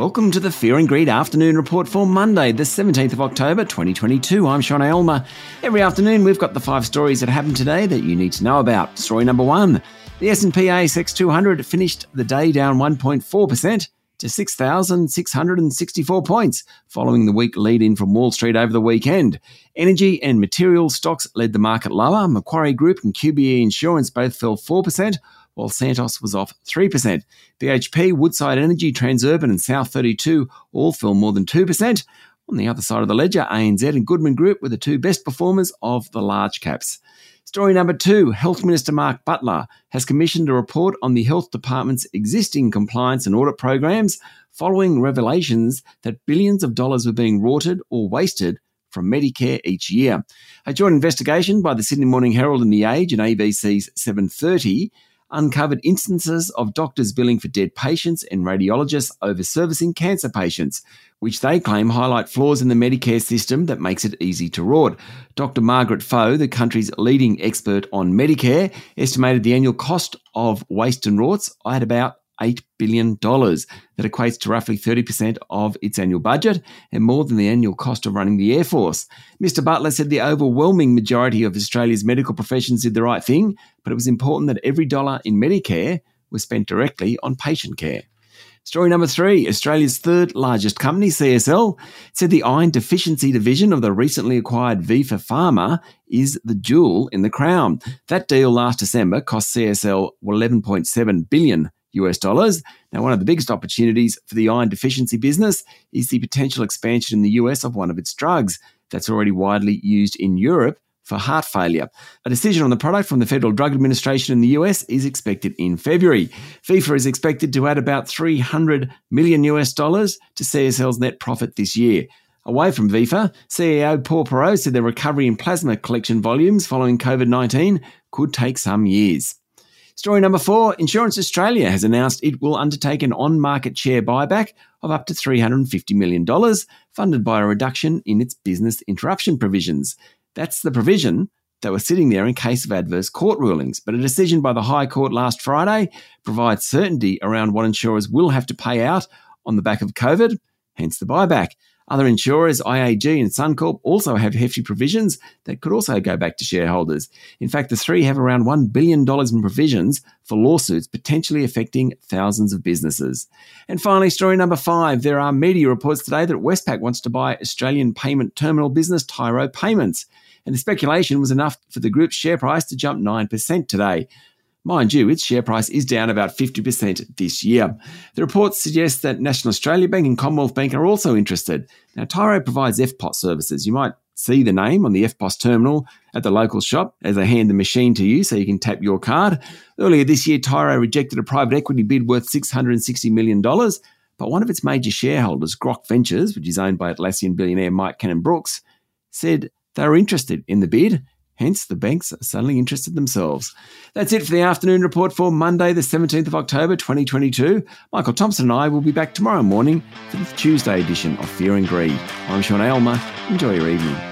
Welcome to the Fear and Greed Afternoon Report for Monday, the 17th of October 2022. I'm Sean Aylmer. Every afternoon we've got the five stories that happened today that you need to know about. Story number one, the S&P ASX 200 finished the day down 1.4% to 6,664 points following the weak lead in from Wall Street over the weekend. Energy and materials stocks led the market lower. Macquarie Group and QBE Insurance both fell 4%, while Santos was off 3%. BHP, Woodside Energy, Transurban, and South 32 all fell more than 2%. On the other side of the ledger, ANZ and Goodman Group were the two best performers of the large caps. Story number two Health Minister Mark Butler has commissioned a report on the Health Department's existing compliance and audit programs following revelations that billions of dollars were being rorted or wasted from Medicare each year. A joint investigation by the Sydney Morning Herald and The Age and ABC's 730 uncovered instances of doctors billing for dead patients and radiologists over servicing cancer patients, which they claim highlight flaws in the Medicare system that makes it easy to rort. Dr. Margaret Faux, the country's leading expert on Medicare, estimated the annual cost of waste and rorts at about $8 billion. That equates to roughly 30% of its annual budget and more than the annual cost of running the Air Force. Mr. Butler said the overwhelming majority of Australia's medical professions did the right thing, but it was important that every dollar in Medicare was spent directly on patient care. Story number three Australia's third largest company, CSL, said the iron deficiency division of the recently acquired Vifor Pharma is the jewel in the crown. That deal last December cost CSL 11.7 billion US dollars. Now, one of the biggest opportunities for the iron deficiency business is the potential expansion in the US of one of its drugs that's already widely used in Europe for heart failure. A decision on the product from the Federal Drug Administration in the US is expected in February. Vifor is expected to add about 300 million US dollars to CSL's net profit this year. Away from Vifor, CEO Paul Perreault said the recovery in plasma collection volumes following COVID 19 could take some years. Story number four Insurance Australia has announced it will undertake an on market share buyback of up to $350 million, funded by a reduction in its business interruption provisions. That's the provision that was sitting there in case of adverse court rulings. But a decision by the High Court last Friday provides certainty around what insurers will have to pay out on the back of COVID, hence the buyback. Other insurers, IAG and Suncorp, also have hefty provisions that could also go back to shareholders. In fact, the three have around $1 billion in provisions for lawsuits potentially affecting thousands of businesses. And finally, story number five there are media reports today that Westpac wants to buy Australian payment terminal business Tyro Payments. And the speculation was enough for the group's share price to jump 9% today. Mind you, its share price is down about 50% this year. The report suggests that National Australia Bank and Commonwealth Bank are also interested. Now, Tyro provides EFTPOS services. You might see the name on the EFTPOS terminal at the local shop as they hand the machine to you so you can tap your card. Earlier this year, Tyro rejected a private equity bid worth $660 million, but one of its major shareholders, Grok Ventures, which is owned by Atlassian billionaire Mike Cannon Brooks, said they were interested in the bid Hence, the banks are suddenly interested themselves. That's it for the afternoon report for Monday, the 17th of October, 2022. Michael Thompson and I will be back tomorrow morning for the Tuesday edition of Fear and Greed. I'm Sean Aylmer. Enjoy your evening.